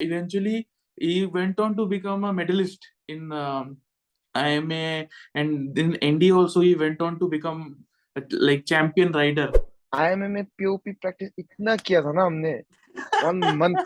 eventually he went on to become a medalist in um, IMA and in ND also he went on to become a, like champion rider. IMA में POP practice इतना किया था ना हमने one month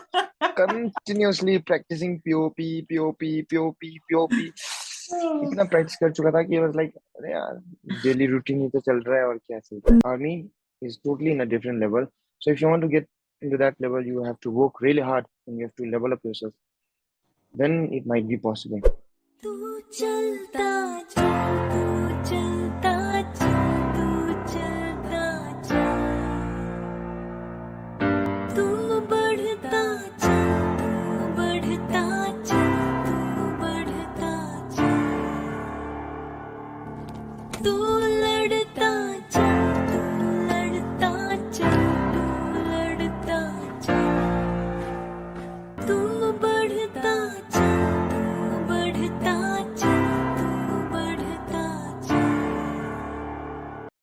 continuously practising POP POP POP POP इतना practice कर चुका था कि वाज लाइक अरे यार डेली रूटीन ही तो चल रहा है और क्या चल army is totally in a different level so if you want to get into that level you have to work really hard and you have to level up yourself. Then it might be possible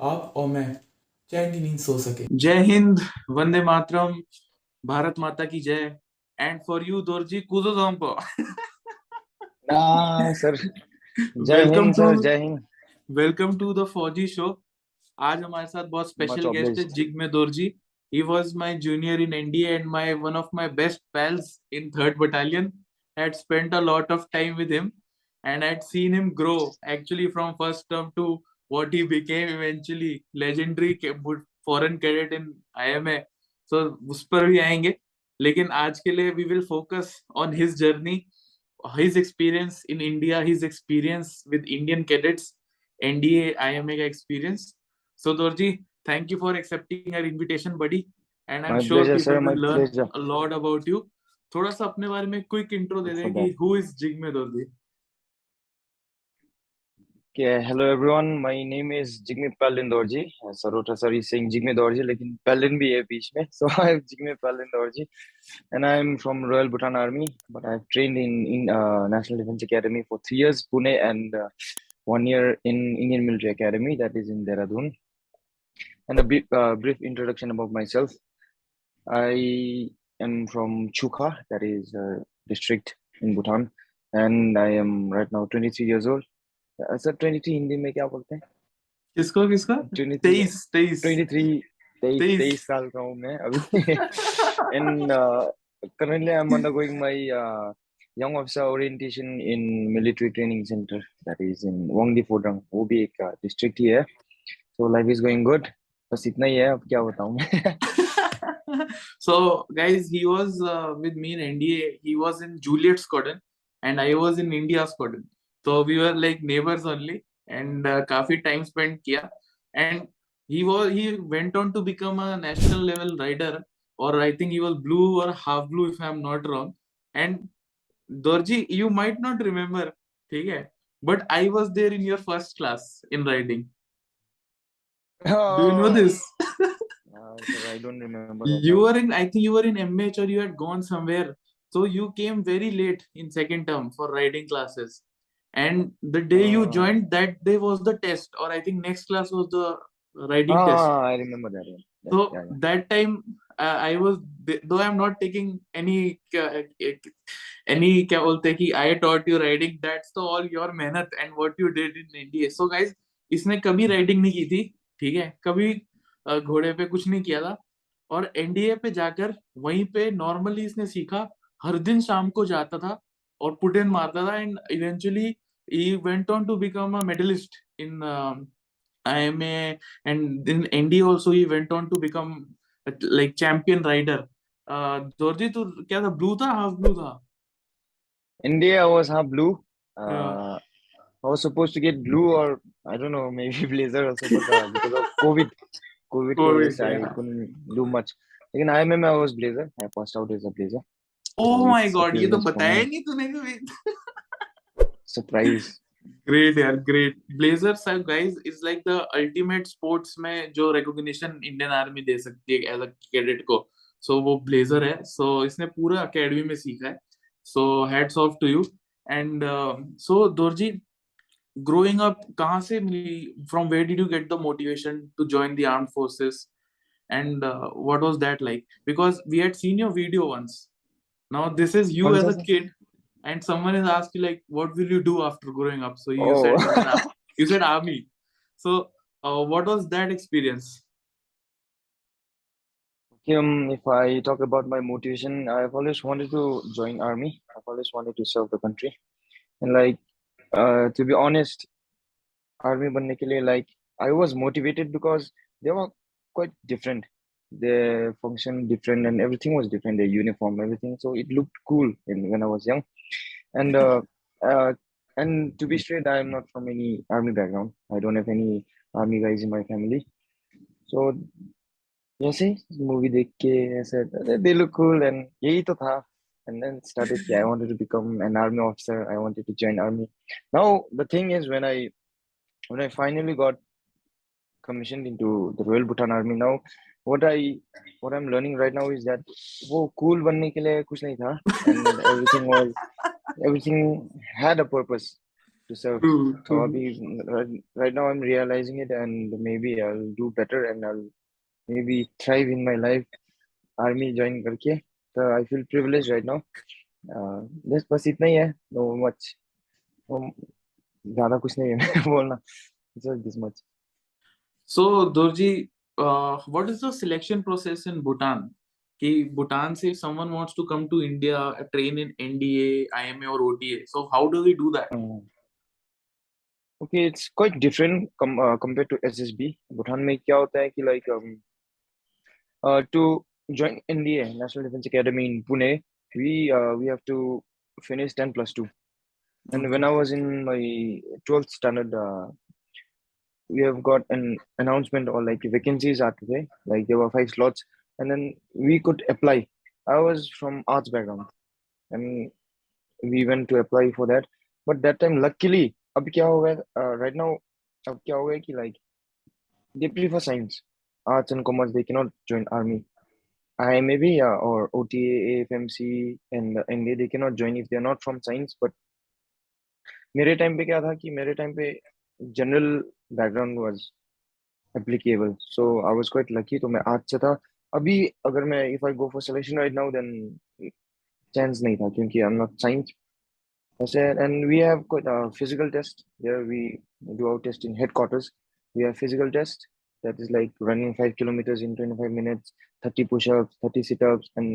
आप और मैं चैन की नींद सो सके जय हिंद वंदे मातरम भारत माता की जय एंड फॉर यू दोरजी कूदो दम ना सर जय Welcome हिंद सर to- जय हिंद वेलकम टू द फौजी शो आज हमारे साथ बहुत स्पेशल गेस्ट है obliged. Jigme Dorji he was my junior in NDA and my one of my best pals in 3rd battalion had spent a lot of time with him and had seen him grow actually from first term to what he became eventually legendary foreign cadet in IMA so उस पर भी आएँगे लेकिन आज के लिए we will focus on his journey his experience in India his experience with Indian cadets NDA IMA का experience so Dorji thank you for accepting our invitation buddy and I'm My sure pleasure, people sir, will learn pleasure. a lot about you थोड़ा सा अपने बारे में quick intro दे दें कि who is Jigme Dorjee Okay, hello everyone. My name is Jigme Palin Dorji. Uh, Sarota sir is saying Jigme Dorji, लेकिन Palin भी है बीच में. So I am Jigme Palin Dorji, and I am from Royal Bhutan Army. But I have trained in in uh, National Defense Academy for three years, Pune, and uh, one year in Indian Military Academy, that is in Dehradun. And a brief, uh, brief introduction about myself. I am from Chukha, that is a district in Bhutan, and I am right now 23 years old. Uh, sir, 23 Hindi में क्या बोलते हैं? किसको किसका 23 तेईस तेईस 23 23 तेईस। 23 साल का हूँ मैं अभी and uh, currently I'm undergoing my uh, young officer orientation in military training center that is in Wangdi Phodang वो भी एक uh, district ही है so life is going good बस इतना ही है अब क्या बताऊँ मैं so guys he was uh, with me in NDA he was in Juliet squadron and I was in India squadron so we were like neighbors only and uh, काफी time spent किया and he was he went on to become a national level rider or I think he was blue or half blue if I'm not wrong and Dorji you might not remember ठीक है but I was there in your first class in riding do you know this Uh, sir, I don't remember right you now. were in i think you were in mh or you had gone somewhere so you came very late in second term for riding classes And the day you Ah. joined that day was the test or i think next class was the riding test Ah, I remember that. Yeah, so yeah, yeah. that time uh, i was th- though i'm not taking any uh, any बोलते हैं कि i taught you riding that's the all your मेहनत and what you did in india so guys इसने कभी riding नहीं की थी ठीक है कभी घोड़े पे कुछ नहीं किया था और एनडीए पे जाकर वहीं पे नॉर्मली इसने सीखा हर दिन शाम को जाता था और पुट इन मारता था and eventually He went on to become a medallist in IMA and in ND also he went on to become a- like champion rider. Uh, Dorji तू क्या था blue था half blue था India was half blue. Uh, Yeah. I was supposed to get blue or I don't know, maybe blazer also, but uh, because of COVID, COVID, COVID, COVID I yeah. couldn't do much. Again, I remember I was blazer. I passed out as a blazer. Oh So my it's a God ये तो privilege for बताया me. ही नहीं तूने कभी Surprise. Great यार great blazers guys is like the ultimate sports में जो recognition Indian army दे सकती है एज अ कैडेट को सो वो ब्लेजर है सो इसने पूरा एकेडमी में सीखा है so hats off to you and so Dorji growing up कहाँ से मिली from where did you get the motivation to join the armed forces and uh, what was that like because we had seen your video once now this is you as a kid and someone has asked you like what will you do after growing up so you oh. said you said army so uh, what was that experience um, if I talk about my motivation, I've always wanted to join army. I've always wanted to serve the country, and like, uh, to be honest, army banne like I was motivated because they were quite different. they function different and everything was different. Their uniform, everything. So it looked cool and when I was young And uh, uh, and to be straight, I am not from any army background. I don't have any army guys in my family. So ऐसे movie देख के ऐसे they look cool and यही तो था and then started yeah, I wanted to become an army officer I wanted to join army now the thing is when I when I finally got commissioned into the Royal Bhutan Army now what I what I'm learning right now is that वो cool बनने के लिए कुछ नहीं था and everything was everything had a purpose to serve true, so true. अभी right, right now I'm realizing it and maybe I'll do better and I'll maybe thrive in my life army join करके so I feel privileged right now uh, बस बस इतना ही है no much um, ज़्यादा कुछ नहीं है बोलना just this much So, Dorji, uh, what is the selection process in Bhutan? कि Bhutan से if someone wants to come to India, uh, train in NDA, IMA or OTA. So how do we do that? Uh, okay it's quite different com uh, compared to SSB Bhutan में क्या होता है कि like um, uh, to join NDA National Defense Academy in Pune we uh, we have to finish 10 plus 2 and when I was in my 12th standard uh, we have got an announcement or like vacancies are today like there were five slots and then we could apply i was from arts background and we went to apply for that but that time luckily अब क्या हो गया uh, right now अब क्या हो गया कि like they prefer science arts and commerce they cannot join army IMAB yeah, or OTA AFMC and NDA they cannot join if they are not from science but मेरे time पे क्या था कि मेरे टाइम पे general background was applicable so I was quite lucky तो मैं आज से था अभी अगर मैं if I go for selection right now then chance नहीं था क्योंकि आई एम नॉट साइंस ऐसे and we have physical test there we do our test in headquarters we have physical test that is like running 5 kilometers in 25 minutes 30 push-ups 30 sit-ups and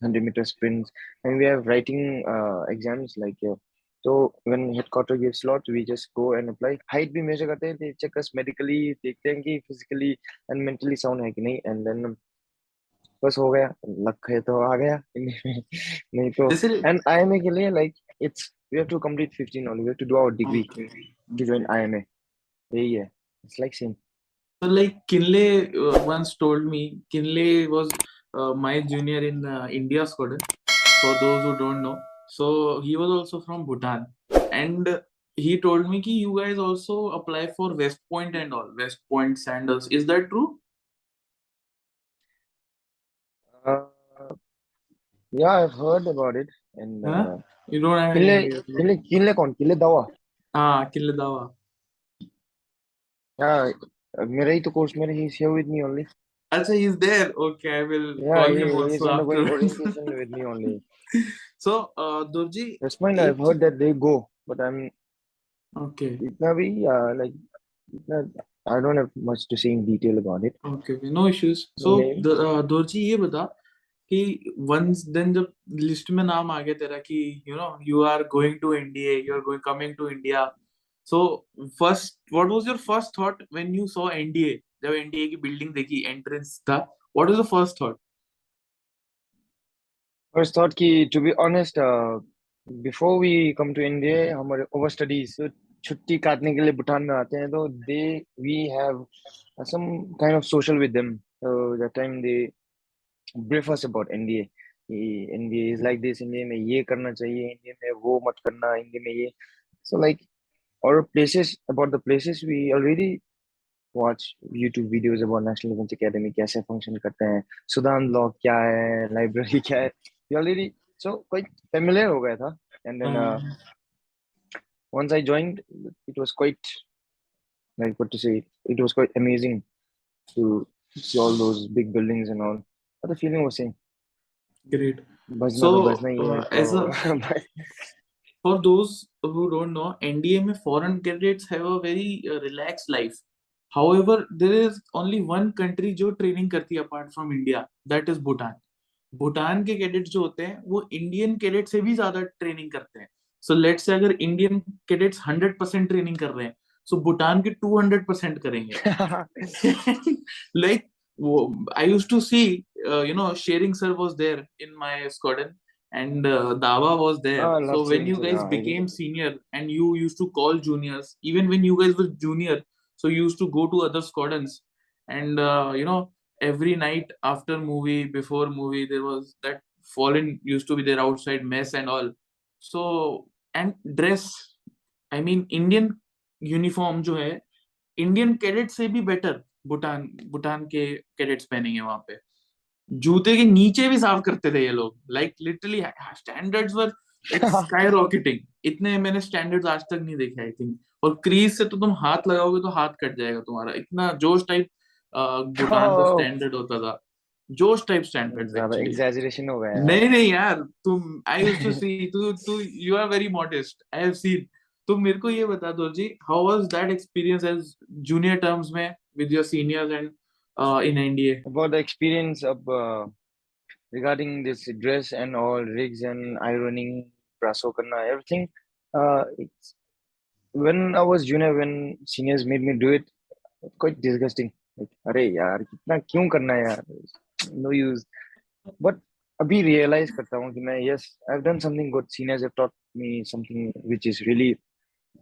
100 meter sprints and we have writing uh, exams like uh, so when headquarter gives slots, we just go and apply. Height भी measure करते हैं, they check us medically, देखते हैं कि physically and mentally sound है कि नहीं, and then बस हो गया लक है तो आ गया। नहीं तो एंड आईएमए के लिए like it's we have to complete 15 only we have to do our degree to join IMA यही है it's like same so like Kinley once told me Kinley was my junior in India squad for those who don't know so he was also from Bhutan and he told me कि you guys also apply for West Point and all West Point sandals is that true Uh, yeah, I've heard about it. And Huh? uh, You don't have किले any. किले किले कौन किले दवा Ah, Kinley Dawa. yeah मेरा ही तो course मेरा ही here with me only Acha, he's there. Okay, I will yeah call he, him he is also undergoing after. orientation with me only So, uh, Durji, that's fine I've heard that they go but I'm okay, इतना भी uh, like इतना I don't have much to say in detail about it okay, okay, no issues. So, नहीं the, uh, Durji, ये बता कि once then जब list में नाम आ गया तेरा कि you know you are going to NDA you are going coming to India so first what was your first thought when you saw NDA जब एनडीए की बिल्डिंग देखी एंट्रेंस था what was the first thought first thought कि to be honest before we come to India हमारे over studies छुट्टी काटने के लिए भूटान में आते हैं तो they we have some kind of social with them so that time they brief us about NDA NDA is like this India में ये करना चाहिए इंडिया में वो मत करना इंडिया में ये। सो लाइक और places about the places we already watch YouTube videos about national defence academy कैसे फ़ंक्शन करते हैं सुदान लॉक क्या है लाइब्रेरी क्या है ऑलरेडी सो क्विट फेमिलियर हो गया था? And then once I join it was quite like what to say it was quite amazing to see all those big buildings and all the feeling was same great. बजना So, तो है uh, as a- तो For those who don't know, NDA में foreign cadets have a very uh, relaxed life. However, there is only one country जो training करती है apart from India, that is Bhutan. Bhutan के cadets जो होते हैं वो इंडियन कैडेट से भी ज़्यादा ट्रेनिंग करते हैं सो लेट्स से अगर इंडियन कैडेट्स 100% ट्रेनिंग कर रहे हैं सो भूटान के 200% करेंगे like wo- I used to see, uh, you know, Sharing sir was there in my squadron, and uh, Dawa was there. Ah, so love when Sharing you sir, guys yeah, I became senior and you used to call juniors, even when you guys were junior, so you used to go to other squadrons, and uh, you know, every night after movie, before movie, there was that fallen used to be there outside mess and all. So and dress, I mean, Indian uniform जो है Indian cadet से भी better Bhutan Bhutan के cadets पहनेंगे वहाँ पे। जूते के नीचे भी साफ़ करते थे ये लोग। Like literally standards were sky rocketing इतने मैंने स्टैंडर्ड्स आज तक नहीं देखे आई थिंक और क्रीज से तो तुम हाथ लगाओगे तो हाथ कट जाएगा तुम्हारा। इतना जोश टाइप भूटान का Oh. स्टैंडर्ड होता था। जोश टाइप स्टैंडर्ड एग्जैजरेशन हो गया नहीं नहीं यार तुम आई यूज्ड टू सी तू तू you are very modest I have seen तुम मेरे को ये बता दो जी how was that experience as junior terms में? with your seniors and in NDA about the experience of uh, regarding this dress and all rigs and ironing brasso karna everything uh, it's, when i was junior when seniors made me do it quite disgusting like अरे यार कितना क्यों करना है यार no use but अभी realize करता हूँ कि मैं yes I've done something good seniors have taught me something which is really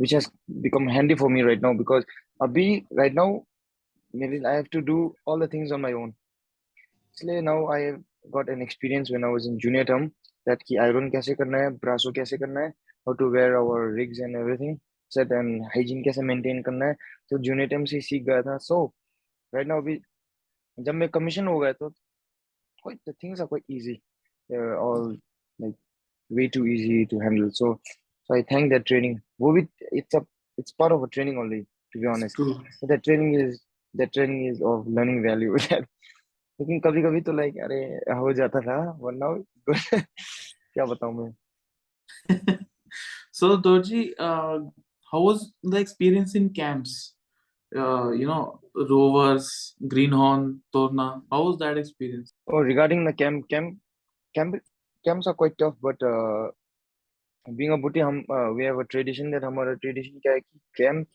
which has become handy for me right now because अभी right now मेरे I have to do all the things on my own इसलिए now I got an experience when I was in junior term that की iron कैसे करना है Brasso कैसे करना है how to wear our rigs and everything set and hygiene कैसे maintain करना है। तो जूनियर टर्म से सीख गया था। सो राइट नाउ अभी जब मैं कमीशन हो गया तो कोई the things are quite easy all like way too easy to handle so so I thank that training वो भी it's a it's part of a training already to be honest that training is that training is of learning value लेकिन कभी कभी तो like अरे हो जाता था वरना क्या बताऊँ मैं so Dorji, uh, how was the experience in camps uh, you know rovers greenhorn torna how was that experience oh regarding the camp camp camp camps are quite tough but uh, being a booty हम uh, we have a tradition that हमारा tradition क्या है कि camp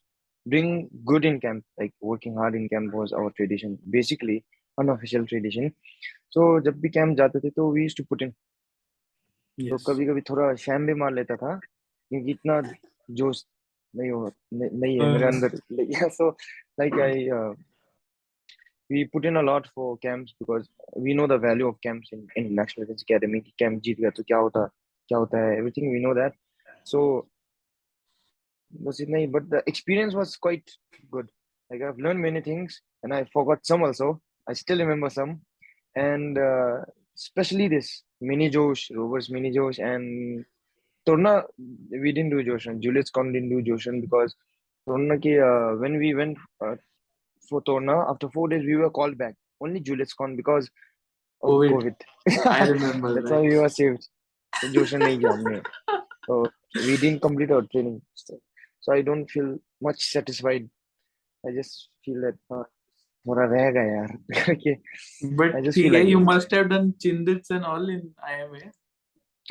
doing good in camp like working hard in camp was our tradition basically unofficial tradition so जब भी camp जाते थे तो we used to put in तो कभी कभी थोड़ा शैम भी मार लेता था क्योंकि इतना जोश नहीं हो नहीं, है मेरे हाँ। अंदर so like I uh, we put in a lot for camps because we know the value of camps in, in National Defense Academy camp जीत गया तो क्या होता क्या होता है everything we know that so was it name? But the experience was quite good. Like I've learned many things, and I forgot some also. I still remember some, and uh, especially this mini Josh, Rovers mini Josh, and Torna. We didn't do Joshan. Julius Con didn't do Joshan because Torna ki uh, when we went uh, for Torna after four days we were called back. Only Julius Con because of COVID. COVID. I remember. That's how we were saved. Joshan so we didn't complete our training. So. So I don't feel much satisfied I just feel that uh, थोड़ा रह गया यार करके but I just ठीक feel है like you it. must have done chindits and all in IMA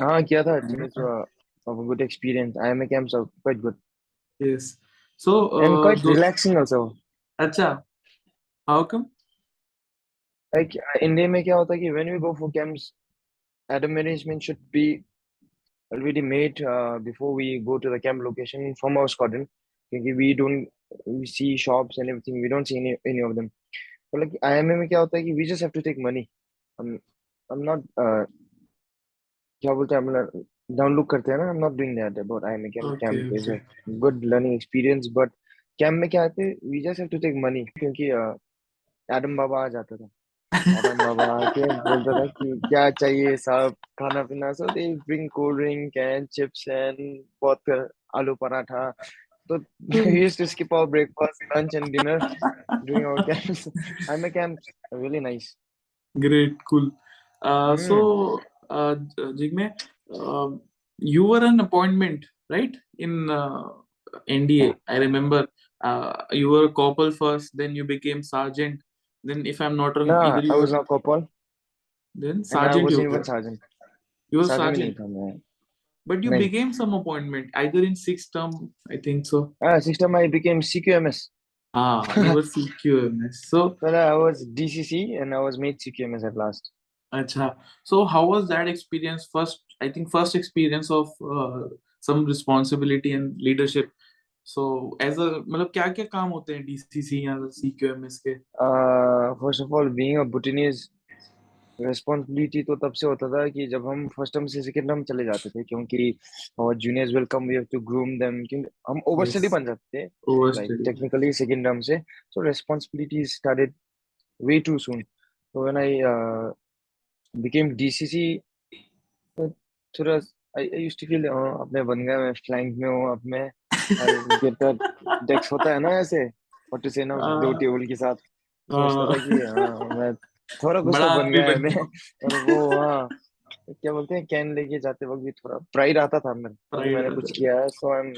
हाँ किया था हाँ। it's uh, of a good experience IMA camps are quite good yes so and uh, quite those- relaxing also अच्छा how come like uh, India में क्या होता है कि when we go for camps Adam arrangement should be already made uh, before we go to the camp location from our squadron क्योंकि we don't we see shops and everything we don't see any any of them but like IMA में क्या होता है कि we just have to take money I'm I'm not uh, क्या बोलते हैं हम डाउन लुक करते हैं ना I am not doing that about I am camp Okay, camp is a. Good learning experience but camp में क्या है we just have to take money क्योंकि एडम बाबा आ जाता था क्या चाहिए सब? खाना पीना सब drink cold drink and chips and बहुत आलू पराठा। तो use to skip our breakfast lunch and dinner doing our camps I make camp really nice great cool so zig में you were an appointment right in NDA I remember you were corporal first then you became sergeant Then, if I'm not wrong, no, I was not corporal. Then sergeant. you were. sergeant. You were sergeant. sergeant. But you became some appointment either in sixth term, I think so. Ah, sixth term I became CQMS. Ah, you were CQMS. So well, I was DCC and I was made CQMS at last. Acha. So how was that experience? First, I think first experience of uh, some responsibility and leadership So as a मतलब क्या क्या काम होते हैं DCC या CQMS के? first of all being a Bhutanese responsibility तो तब से होता था कि जब हम फ़र्स्ट टर्म से सेकंड टर्म चले जाते थे क्योंकि और juniors will come we have to groom them क्योंकि हम ओवर स्टडी Yes, बन जाते थे टेक्निकली सेकंड टर्म से। So responsibility started way too soon. So when i uh, became dcc तो थोड़ा I, I used to feel uh, अपने बन गया मैं फ्लैंक में हूँ अब मैं दैट डेस्क होता है ना ऐसे व्हाट टू से ना दो टेबल के साथ हाँ मैं थोड़ा तो बन गया है मैं और वो हाँ क्या बोलते हैं कैन लेके जाते वक्त भी थोड़ा प्राइड आता था pride मैंने कुछ है. किया है so I am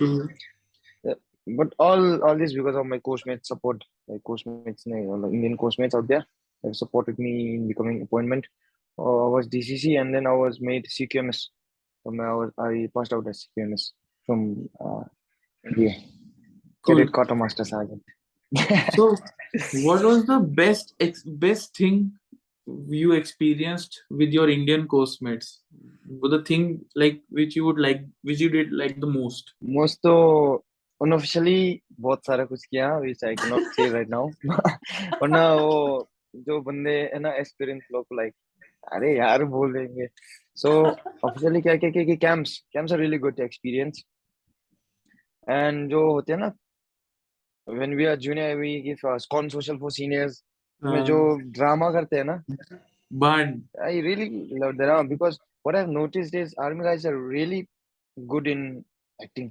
all all this because of my coachmates support my coachmates ne, like Indian coachmates out there have supported me in becoming appointment uh, I was DCC and then I was made CQMS so I was I passed out as CQMS from uh, yeah, Cool. cadet quartermaster sergeant So what was the best ex best thing you experienced with your Indian course-mates? The thing like which you would like, which you did like the most? most तो unofficially बहुत सारा कुछ किया which I cannot say right now वरना वो जो बंदे है ना एक्सपीरियंस लोग लाइक अरे यार बोल देंगे so officially क्या क्या क्या camps camps are really good to and जो होते हैं ना when we are junior we give con social for seniors में जो ड्रामा करते हैं ना but I really love drama because what I have noticed is army guys are really good in acting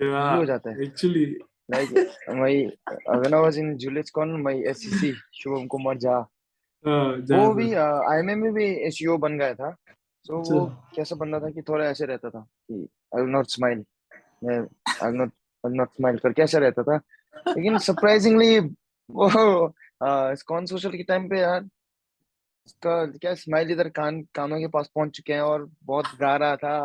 Yeah, हो जाता है। Actually like May when I was in Julius con my SCC Shubham Kumar Jha वो भी IMM में uh, भी SEO बन गया था। तो वो कैसा बंदा था कि थोड़ा ऐसे रहता था आई विल नॉट स्माइल मैं I not I not smile करके ऐसा रहता था। लेकिन सरप्राइजिंगली वो कौन सोशल के टाइम पे यार उसका क्या स्माइल इधर कान कानों के पास पहुँच चुके हैं और बहुत गा रहा था।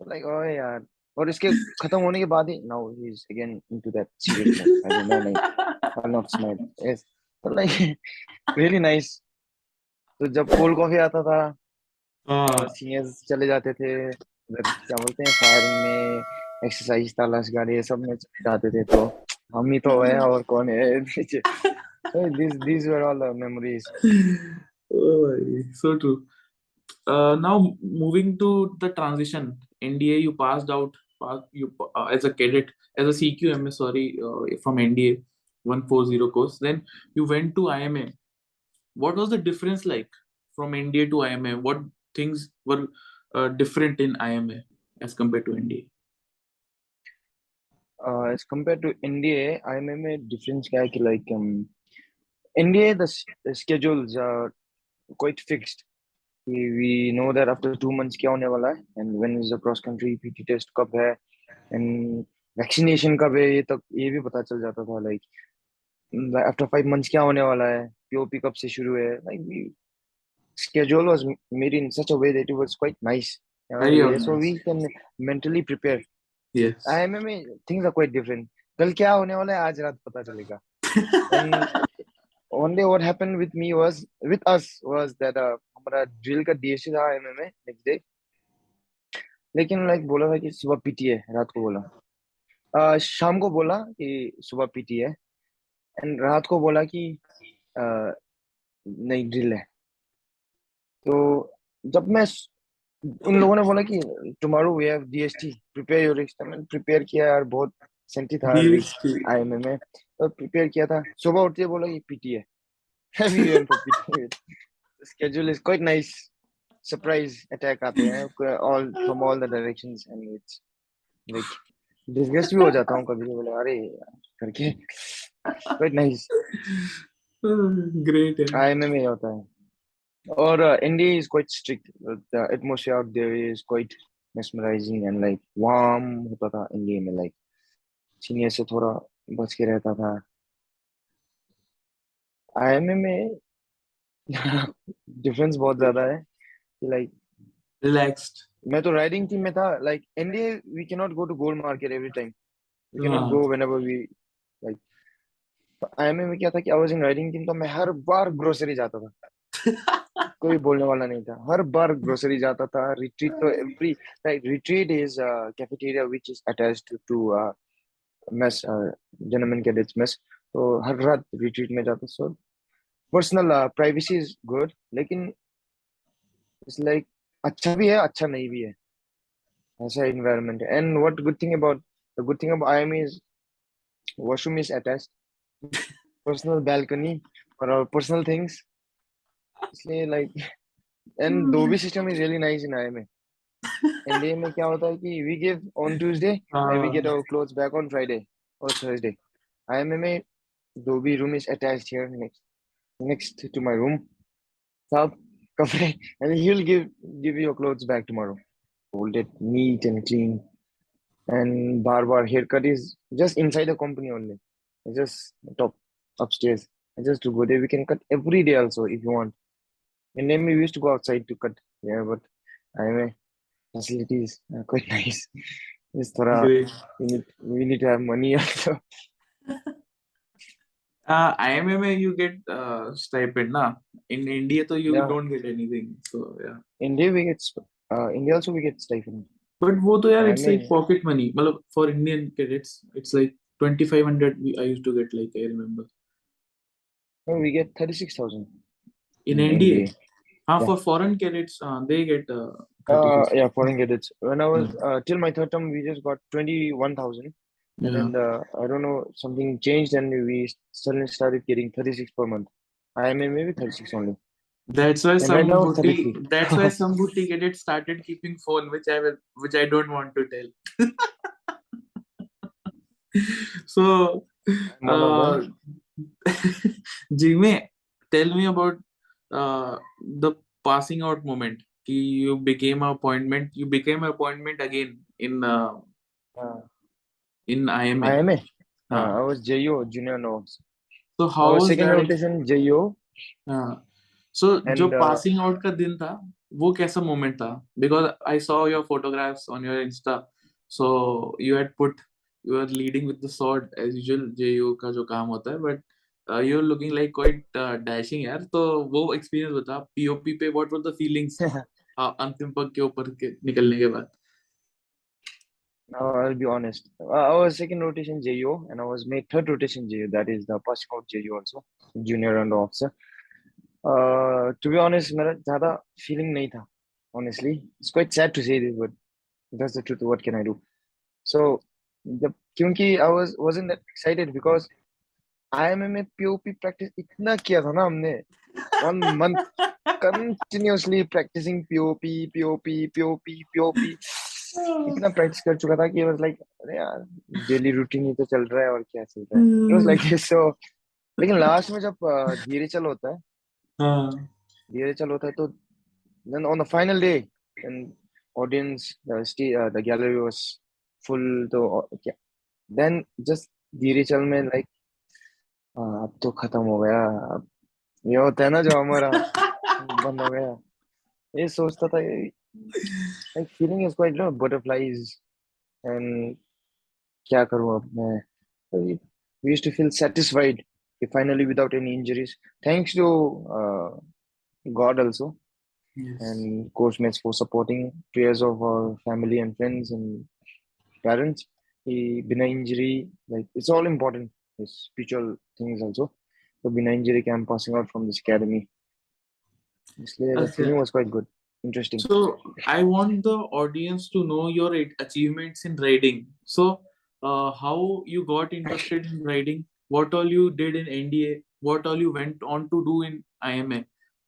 लाइक ओए यार। और इसके खत्म होने के बाद ही now he is again into that serious I know नहीं I not smile yes like really nice तो जब कोल्ड कॉफ़ी आता था हाँ। सीनियर्स चले जाते थे क्या बोलते हैं फायरिंग में एक्सरसाइज तलाश गाड़ी ये सब में चले जाते थे तो हम ही तो है और कौन है पीछे so these these were all the memories Oh, so true. Uh, now moving to the transition, NDA, you passed out, passed, you uh, as a cadet, as a CQMS, sorry, uh, from NDA 140 course. Then you went to IMA. What was the difference like from NDA to IMA? What things were uh, different in IMA as compared to NDA? uh, as compared to NDA, IMM में difference है like um, NDA the, s- the schedules are quite fixed. We, we know that after two months क्या होने वाला है and when is the cross country PT test कब है and vaccination कब है ये तक ये भी पता चल जाता था like mm, after five months क्या होने वाला है POP कब से शुरू है like we, schedule was made in such a way that it was quite nice. Uh, so organized. we can mentally prepare. Yes. IMM में things are quite different. कल क्या होने वाला है आज रात पता चलेगा. Day what happened with me was with us was that uh, हमारा drill का DSC था IMM में next day. लेकिन like बोला था कि सुबह PT है रात को बोला. uh, शाम को बोला कि सुबह PT है एंड रात को बोला कि uh, नहीं ड्रिल है. तो जब मैं उन लोगों ने बोला कि tomorrow we have DST prepare your examine prepare किया यार बहुत सेंटी था आईएमए में। तो प्रिपेयर किया था। सुबह उठते है बोला कि पीटी है heavy went for PT schedule is quite nice surprise attack आते हैं। All from all the directions and it's like disgust भी हो जाता हूँ कभी बोला अरे करके। क्वाइट नाइस ग्रेट आईएमए में होता है। और uh, India is quite strict. The atmosphere out there is quite mesmerizing and like warm. होता था India में like सीनियर से थोड़ा बच के रहता था। IMM में डिफरेंस बहुत ज़्यादा है। Like Relaxed. मैं तो राइडिंग टीम में था। Like India we can not go to gold market every time we can not. Go whenever we like IMA में क्या था कि I was in riding team तो मैं हर बार ग्रोसरी जाता था। कोई बोलने वाला नहीं था। हर बार ग्रोसरी जाता था रिट्रीट तो every like retreat is cafeteria which is attached to mess general cadets mess तो हर रात रिट्रीट में जाता। So personal privacy is good लेकिन इट्स लाइक अच्छा भी है अच्छा नहीं भी है। ऐसा एनवायरनमेंट है। And what good thing about the good thing about IMA is washroom is attached personal balcony for our personal things. इसलिए लाइक एंड दो hmm. भी system is really nice in आई में एनडीए में क्या होता है कि we give on Tuesday and we get our clothes back on Friday और Thursday I am में दो भी room is attached here next next to my room सब कपड़े and he will give give your clothes back tomorrow hold it neat and clean and bar bar hair cut is just in the company only just top upstairs I just to go there. We can cut every day also if you want. And then we used to go outside to cut yeah, but I mean, facilities are quite nice. It's thoda, we, need, we need to have money also. uh, IMM you get uh, stipend na. In India though you yeah. don't get anything. So yeah. India we get uh, India also we get stipend. But wo to it's like pocket money. Malab, for Indian credits, it's like twenty five hundred. I used to get like I remember. No, we get thirty six thousand. In, In yeah. for foreign cadets uh, they get uh, Uh, yeah, foreign cadets. When I was uh, till my third term, we just got twenty one thousand, and yeah then uh, I don't know something changed, and we suddenly started getting thirty six per month. I mean maybe thirty six only. That's why And some now, booty, that's why some booty cadets started keeping phone, which I will, which I don't want to tell. so, I'm one of uh. Jimmy, tell me about uh, the passing out moment. कि you became an appointment, you became an appointment again in uh, Uh, in IMA. IMA. Uh, हाँ. I was JO junior notes. So how was second that? rotation JO. हाँ. So जो And, uh, passing out का दिन था वो कैसा moment था because I saw your photographs on your Insta so you had put you were leading with the sword as usual JU का जो काम होता है but uh, you're looking like quite uh, dashing यार तो वो experience बता POP पे what were the feelings uh, अंतिम पग के ऊपर के निकलने के बाद Now I'll be honest. Uh, I was second rotation JO and I was made third rotation JO. That is the passing out JO also, junior and officer. Uh, to be honest, मेरा ज़्यादा feeling नहीं था. Honestly, it's quite sad to say this, but that's the truth. What can I do? So, the क्योंकि I was wasn't that excited because IMA में POP practice इतना किया था ना हमने। One month continuously practicing POP POP POP POP इतना practice कर चुका था कि वाज लाइक अरे यार डेली रूटीन ही तो चल रहा है और क्या चल रहा है? वाज लाइक सो लेकिन लास्ट में जब धीरे चल होता है हाँ। धीरे चल होता है तो then on the final day and audience the the gallery was full तो देन जस्ट धीरे चल में लाइक हाँ, अब तो खत्म हो गया। अब ये होता है ना जो हमारा बंद हो गया। ये सोचता था like feeling is quite low butterflies and क्या करूँ अब मैं? We used to feel satisfied कि finally without any injuries thanks to God also and course mates for supporting prayers of our family and friends and parents बिना injury like it's all important it's spiritual things also so बिना injury I'm passing out from this academy इसलिए the अच्छा feeling was quite good interesting. So I want the audience to know your achievements in riding. So uh, how you got interested in riding? What all you did in NDA? What all you went on to do in IMA?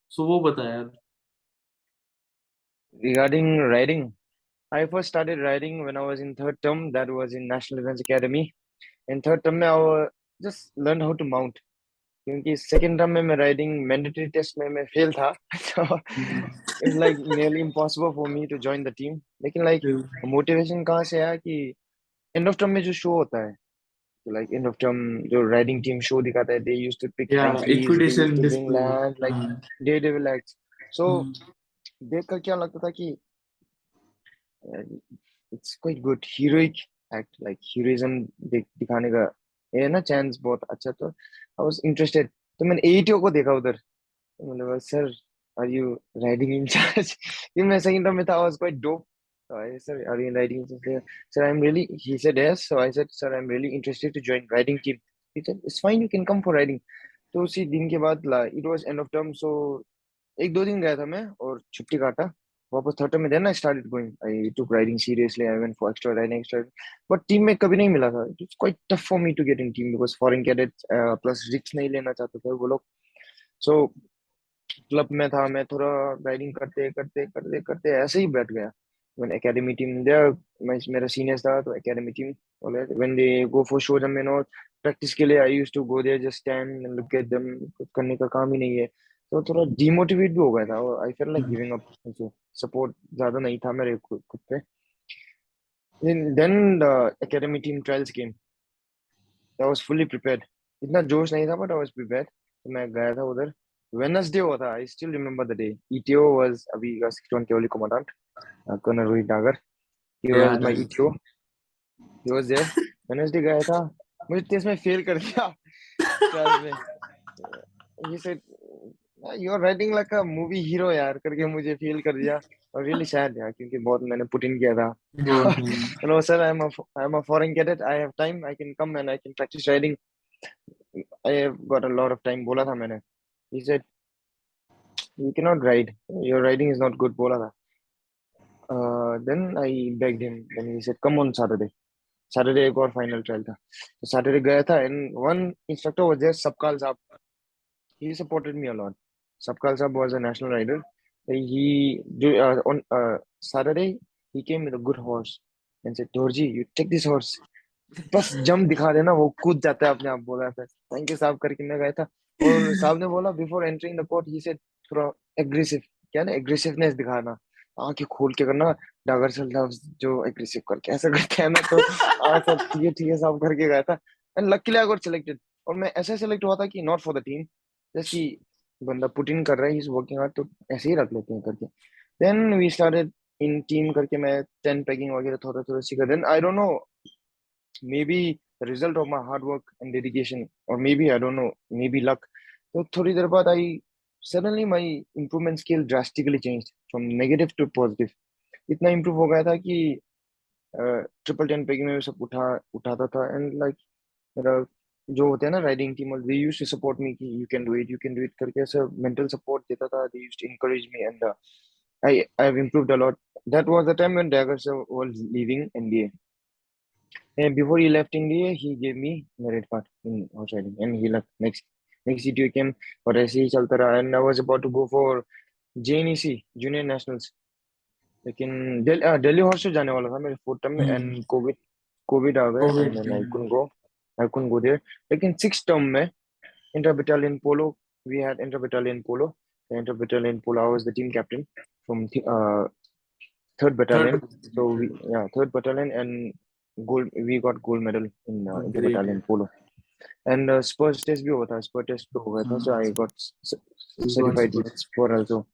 So वो बता यार. Regarding riding, I first started riding when I was in third term. That was in National Defense Academy. In third term, I just learned how to mount. क्योंकि second term में मैं riding mandatory test में मैं fail था. So it's like nearly impossible for me to join the team. लेकिन like motivation कहाँ से आया कि end of term में जो show होता है like end of term जो riding team show दिखाता है they used to pick Yeah, entries, they equitation used to bring display. land like हाँ. daredevil acts. So हम्म. देख कर क्या लगता था कि it's quite good heroic act like heroism दिखाने का ये ना चैंस बहुत अच्छा तो आई वॉज़ इंटरेस्टेड तो मैंने एटीओ को देखा उधर। मैंने बोला sir are you riding in charge ये मैं सही था, मैं था was quite dope sir are you riding in charge sir I am really he said yes so I said sir I am really interested to join riding team he said it's fine you can come for riding तो उसी दिन के बाद it was end of term so एक दो दिन गया था मैं और छुट्टी काटा। वापस थर्ड टर्म में then I started going I took riding seriously I went for extra riding extra but team में कभी नहीं मिला था। It's quite tough for me to get in team because foreign cadet plus risk नहीं लेना चाहते थे वो लोग। सो क्लब में था, मैं थोड़ा राइडिंग करते करते करते करते ऐसे ही बैठ गया। When academy team there my मेरा सीनियर्स था तो academy team when they go for shows and you know practice के लिए I used to go there, just stand and look at them कुछ करने का काम ही नहीं है। तो थोड़ा डिमोटिवेट भी हो गया था और I fail like giving up support ज़्यादा नहीं था मेरे खुद पे। Then the academy team trials came. I was fully prepared. इतना जोश नहीं था but I was prepared. तो मैं गया था उधर। वेडनेसडे हुआ था I still remember the day ETO was अभी का 61 के ओली commandant colonel Rohit Dagar he Yeah, was my that is- ETO he was there. Wednesday गया था। मुझे टेस्ट में फेल कर दिया। क्लास में। He said you are writing like a movie hero यार करके मुझे फील कर दिया। और रियली सैड यार क्योंकि बहुत मैंने पुट इन किया था। Hello sir I am I am a foreign cadet I have time I can come and I can practice riding I have got a lot of time बोला था मैंने। He said you can not ride your riding is not good बोला था। Then I begged him then he said come on Saturday Saturday एक और final trial था। तो Saturday गया था and one instructor was there Sabkal साहब। He supported me a lot. साहब was a national rider he uh, on uh, saturday he came with a good horse and said Dorji, you take this horse. बस जम दिखा देना वो कूद जाता है अपने आप बोला था। थैंक यू साहब करके मैं गया था। और साहब ने बोला before entering the court he said थोड़ा एग्रेसिव क्या ना एग्रेसिवनेस दिखाना। आँखें खोल के करना डागर से लफ्ज जो एग्रेसिव करके ऐसा करते हैं ना तो हाँ सर ठीक है ठीक है साहब करके गया था। And luckily I got selected और मैं ऐसे सेलेक्ट हुआ था कि not for the team just कि बंदा पुट इन कर रहा है इज़ वर्किंग आउट तो ऐसे ही रख लेते हैं करके। Then we started in team करके मैं टेन पैकिंग वगैरह थोड़ा थोड़ा सीखा। Then I don't know maybe result of my hard work and dedication और maybe I don't know maybe luck तो थोड़ी देर बाद I suddenly my improvement skill drastically change from negative to positive इतना इम्प्रूव हो गया था कि ट्रिपल टेन पैकिंग में सब उठा, उठाता था एंड लाइक मेरा जो होते हैं ना riding team they used to support me कि you can do it you can do it करके ऐसा मेंटल सपोर्ट देता था they used to encourage me and uh, I I have improved a lot. That was the time when Dagger sir was leaving NDA. And before he left India, he gave me merit card in horse riding, and he left next next CTO came और ऐसे ही चलता रहा and I was about to go for JNEC junior nationals लेकिन दिल, uh, Delhi horse show जाने वाला था मेरे फोर्थ टर्म में Hmm. एंड कोविड कोविड आ गया COVID and then I came. couldn't go I couldn't go there लेकिन सिक्स टर्म में inter battalion polo we had inter battalion polo the inter battalion polo I was the team captain from the, uh, third battalion so we yeah third battalion and gold we got gold medal in uh, inter battalion polo and uh, spurs test भी हुआ था spur test भी हो गया था so I got certified with spur also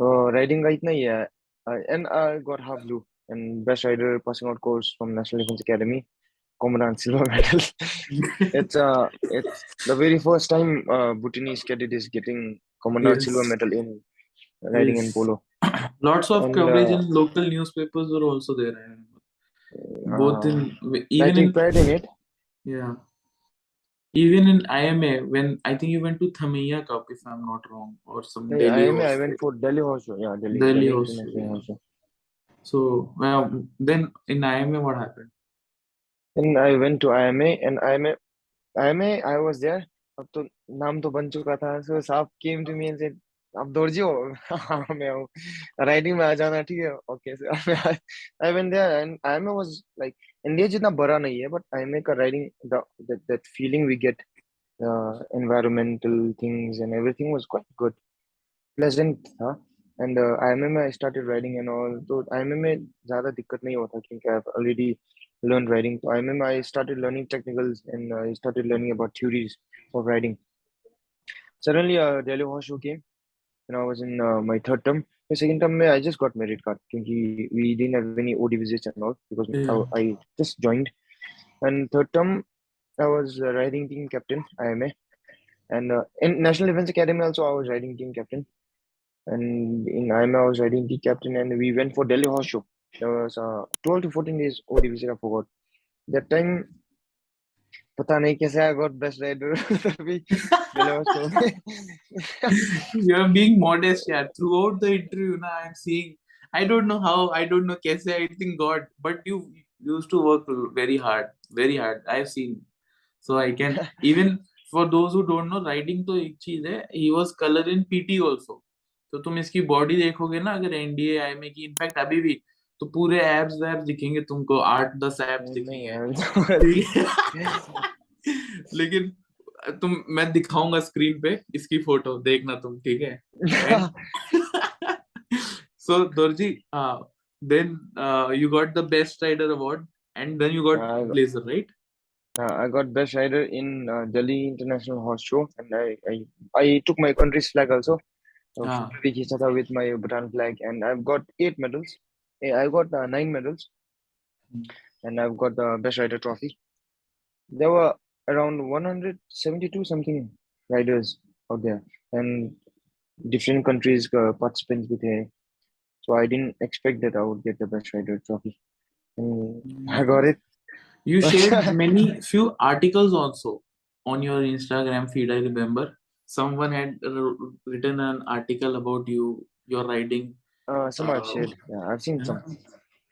uh, riding का इतना ही है uh, and I got half blue and best rider passing out course from National Defense Academy commandant silver medal it's uh it's the very first time uh Bhutanese cadet is getting commandant Yes. silver medal in riding in polo Lots of And, coverage uh, in local newspapers were also there. I. Both Uh, in even in pride in it yeah even in IMA when I think you went to Thamaiya Cup if I'm not wrong or some Hey, Delhi I, am- I went for Delhi Show. Yeah, Delhi. Delhi Delhi Horse Show, International yeah. Horse Show. So well, then in IMA what happened? Then I went to IMA and IMA, IMA, I was there. अब तो नाम तो बन चुका था so साहब came to me and said आप दौड़जी हो हाँ मैं हूँ राइडिंग में आ जाना ठीक है okay sir I went there and IMA was like India जितना बड़ा नहीं है but IMA का riding that that feeling we get uh, environmental things and everything was quite good pleasant था and uh, IMA में I started riding and all तो IMA में ज़्यादा दिक्कत नहीं होता क्योंकि I've already learned learn writing. I remember I started learning technicals and I started learning about theories of writing. Suddenly, a uh, Delhi Show came and I was in uh, my third term. My second term, I just got merit card because we didn't have any OD visits and all because yeah. I, just joined. And third term, I was riding team captain, IMA. And uh, in National Defense Academy also, I was riding team captain. And in IMA, I was riding team captain and we went for Delhi Horse Show. There was uh, 12 to 14 days OD visit I forgot that time पता नहीं कैसे I got best rider Show में You're being modest, yeah. Throughout the interview, now I'm seeing. I don't know how. I don't know कैसे. I think God, but you used to work very hard, very hard. I've seen. So I can even for those who don't know, riding तो एक चीज़ है. He was color in PT also. तो तुम इसकी body देखोगे ना अगर NDA आई में की इनफैक्ट अभी भी तो पूरे एब्स वैब्स दिखेंगे तुमको आठ दस एब्स नहीं दिखेंगे है लेकिन तुम मैं दिखाऊँगा स्क्रीन पे इसकी फ़ोटो देखना तुम ठीक है Dorji uh, then uh, you got the best rider award and then you got Yeah, blazer right Uh, I got best rider in uh, Delhi International Horse Show, and I, I I took my country's flag also. So Ah. खींचा with my Bhutan flag, and I've got eight medals. I got uh, nine medals, Hmm. and I've got the best rider trophy. There were around 172 something riders out there, and different countries uh, participants with थे. So I didn't expect that I would get the best rider trophy, and I got it. you shared many few articles also on your instagram feed i remember someone had written an article about you your riding Uh, some I've Uh, shared. Yeah, I've seen some.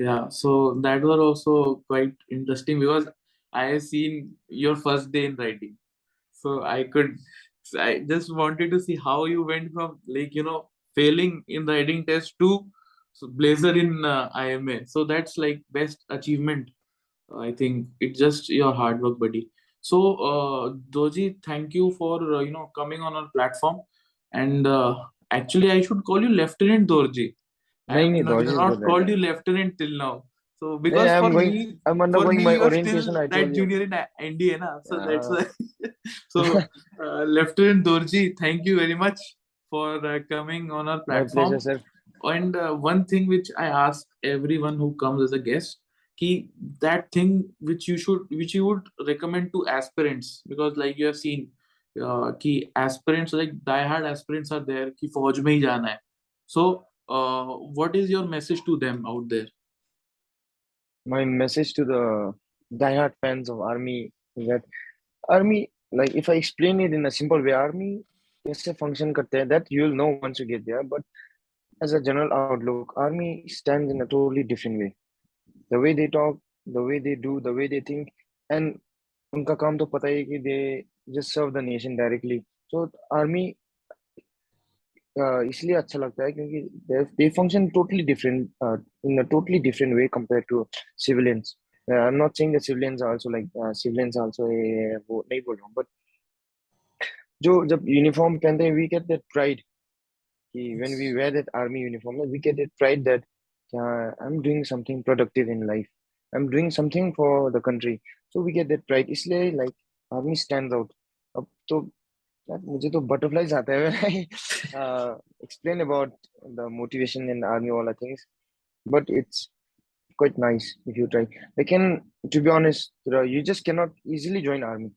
yeah so that were also quite interesting because i have seen your first day in writing. so i could i just wanted to see how you went from like you know failing in writing test to so blazer in uh, ima so that's like best achievement i think it's just your hard work buddy so uh, doji thank you for uh, you know coming on our platform and uh, actually i should call you lieutenant dorji नहीं, नहीं, Dorji is not called you lieutenant till now. So because I'm for going- me, I'm for undergoing me my orientation. I that junior in NDA, na? So that's Uh, why. so uh, Lieutenant Dorji, thank you very much for uh, coming on our My pleasure, sir. And uh, one thing which I ask everyone who comes as a guest, ki that thing which you should, which you would recommend to aspirants, because like you have seen, uh, कि aspirants like diehard aspirants are there कि फौज में ही जाना है. So uh, what is your message to them out there? My message to the diehard fans of army is that army like if i explain it in a simple way army is a function that you'll know once you get there but as a general outlook army stands in a totally different way. The way they talk the way they do the way they think and they just serve the nation directly. So army इसलिए अच्छा लगता है क्योंकि they function totally different in totally different way compare to civilians I am not saying the civilians also like civilians also वो नहीं बोल रहा but जो जब यूनिफॉर्म पहनते हैं वी गेट दैट प्राइड कि when we wear that army uniform we get that pride that I am doing something productive in life I am doing something for the country so we get that pride इसलिए like army stand out अब तो मुझे तो butterfly आते हैं। Explain about the motivation in army वाला things but it's quite nice if you try लेकिन to be honest you just can not easily join army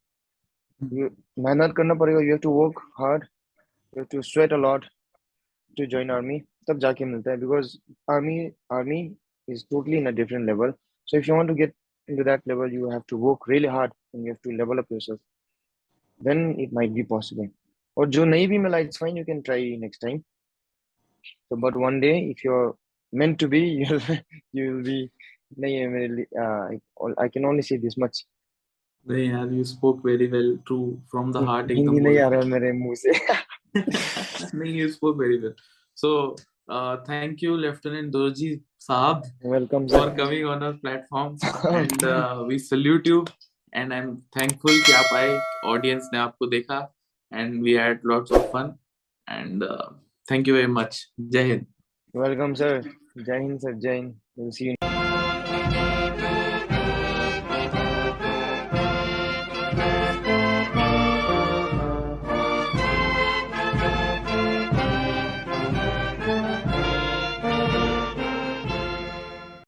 मेहनत करना पड़ेगा you have to work hard you have to sweat a lot to join army तब जाके मिलता है because army army is totally in a different level so if you want to get into that level you have to work really hard and you have to level up yourself then it might be possible और जो नहीं भी मिला it's fine you can try next time so but one day if you're meant to be you'll you'll be नहीं है मेरे लिए uh, I can only say this much नहीं यार you spoke very well true from the heart एकदम हिंदी नहीं बोला। आ रहा है मेरे मुंह से नहीं you spoke very well so uh, thank you Lieutenant Dorji Saab welcome for sir coming on our platform and uh, we salute you And I am thankful कि आप आए ऑडियंस ने आपको देखा and we had lots of fun and thank you very much जय हिंद welcome sir जय हिंद सर जय हिंद विल सी यू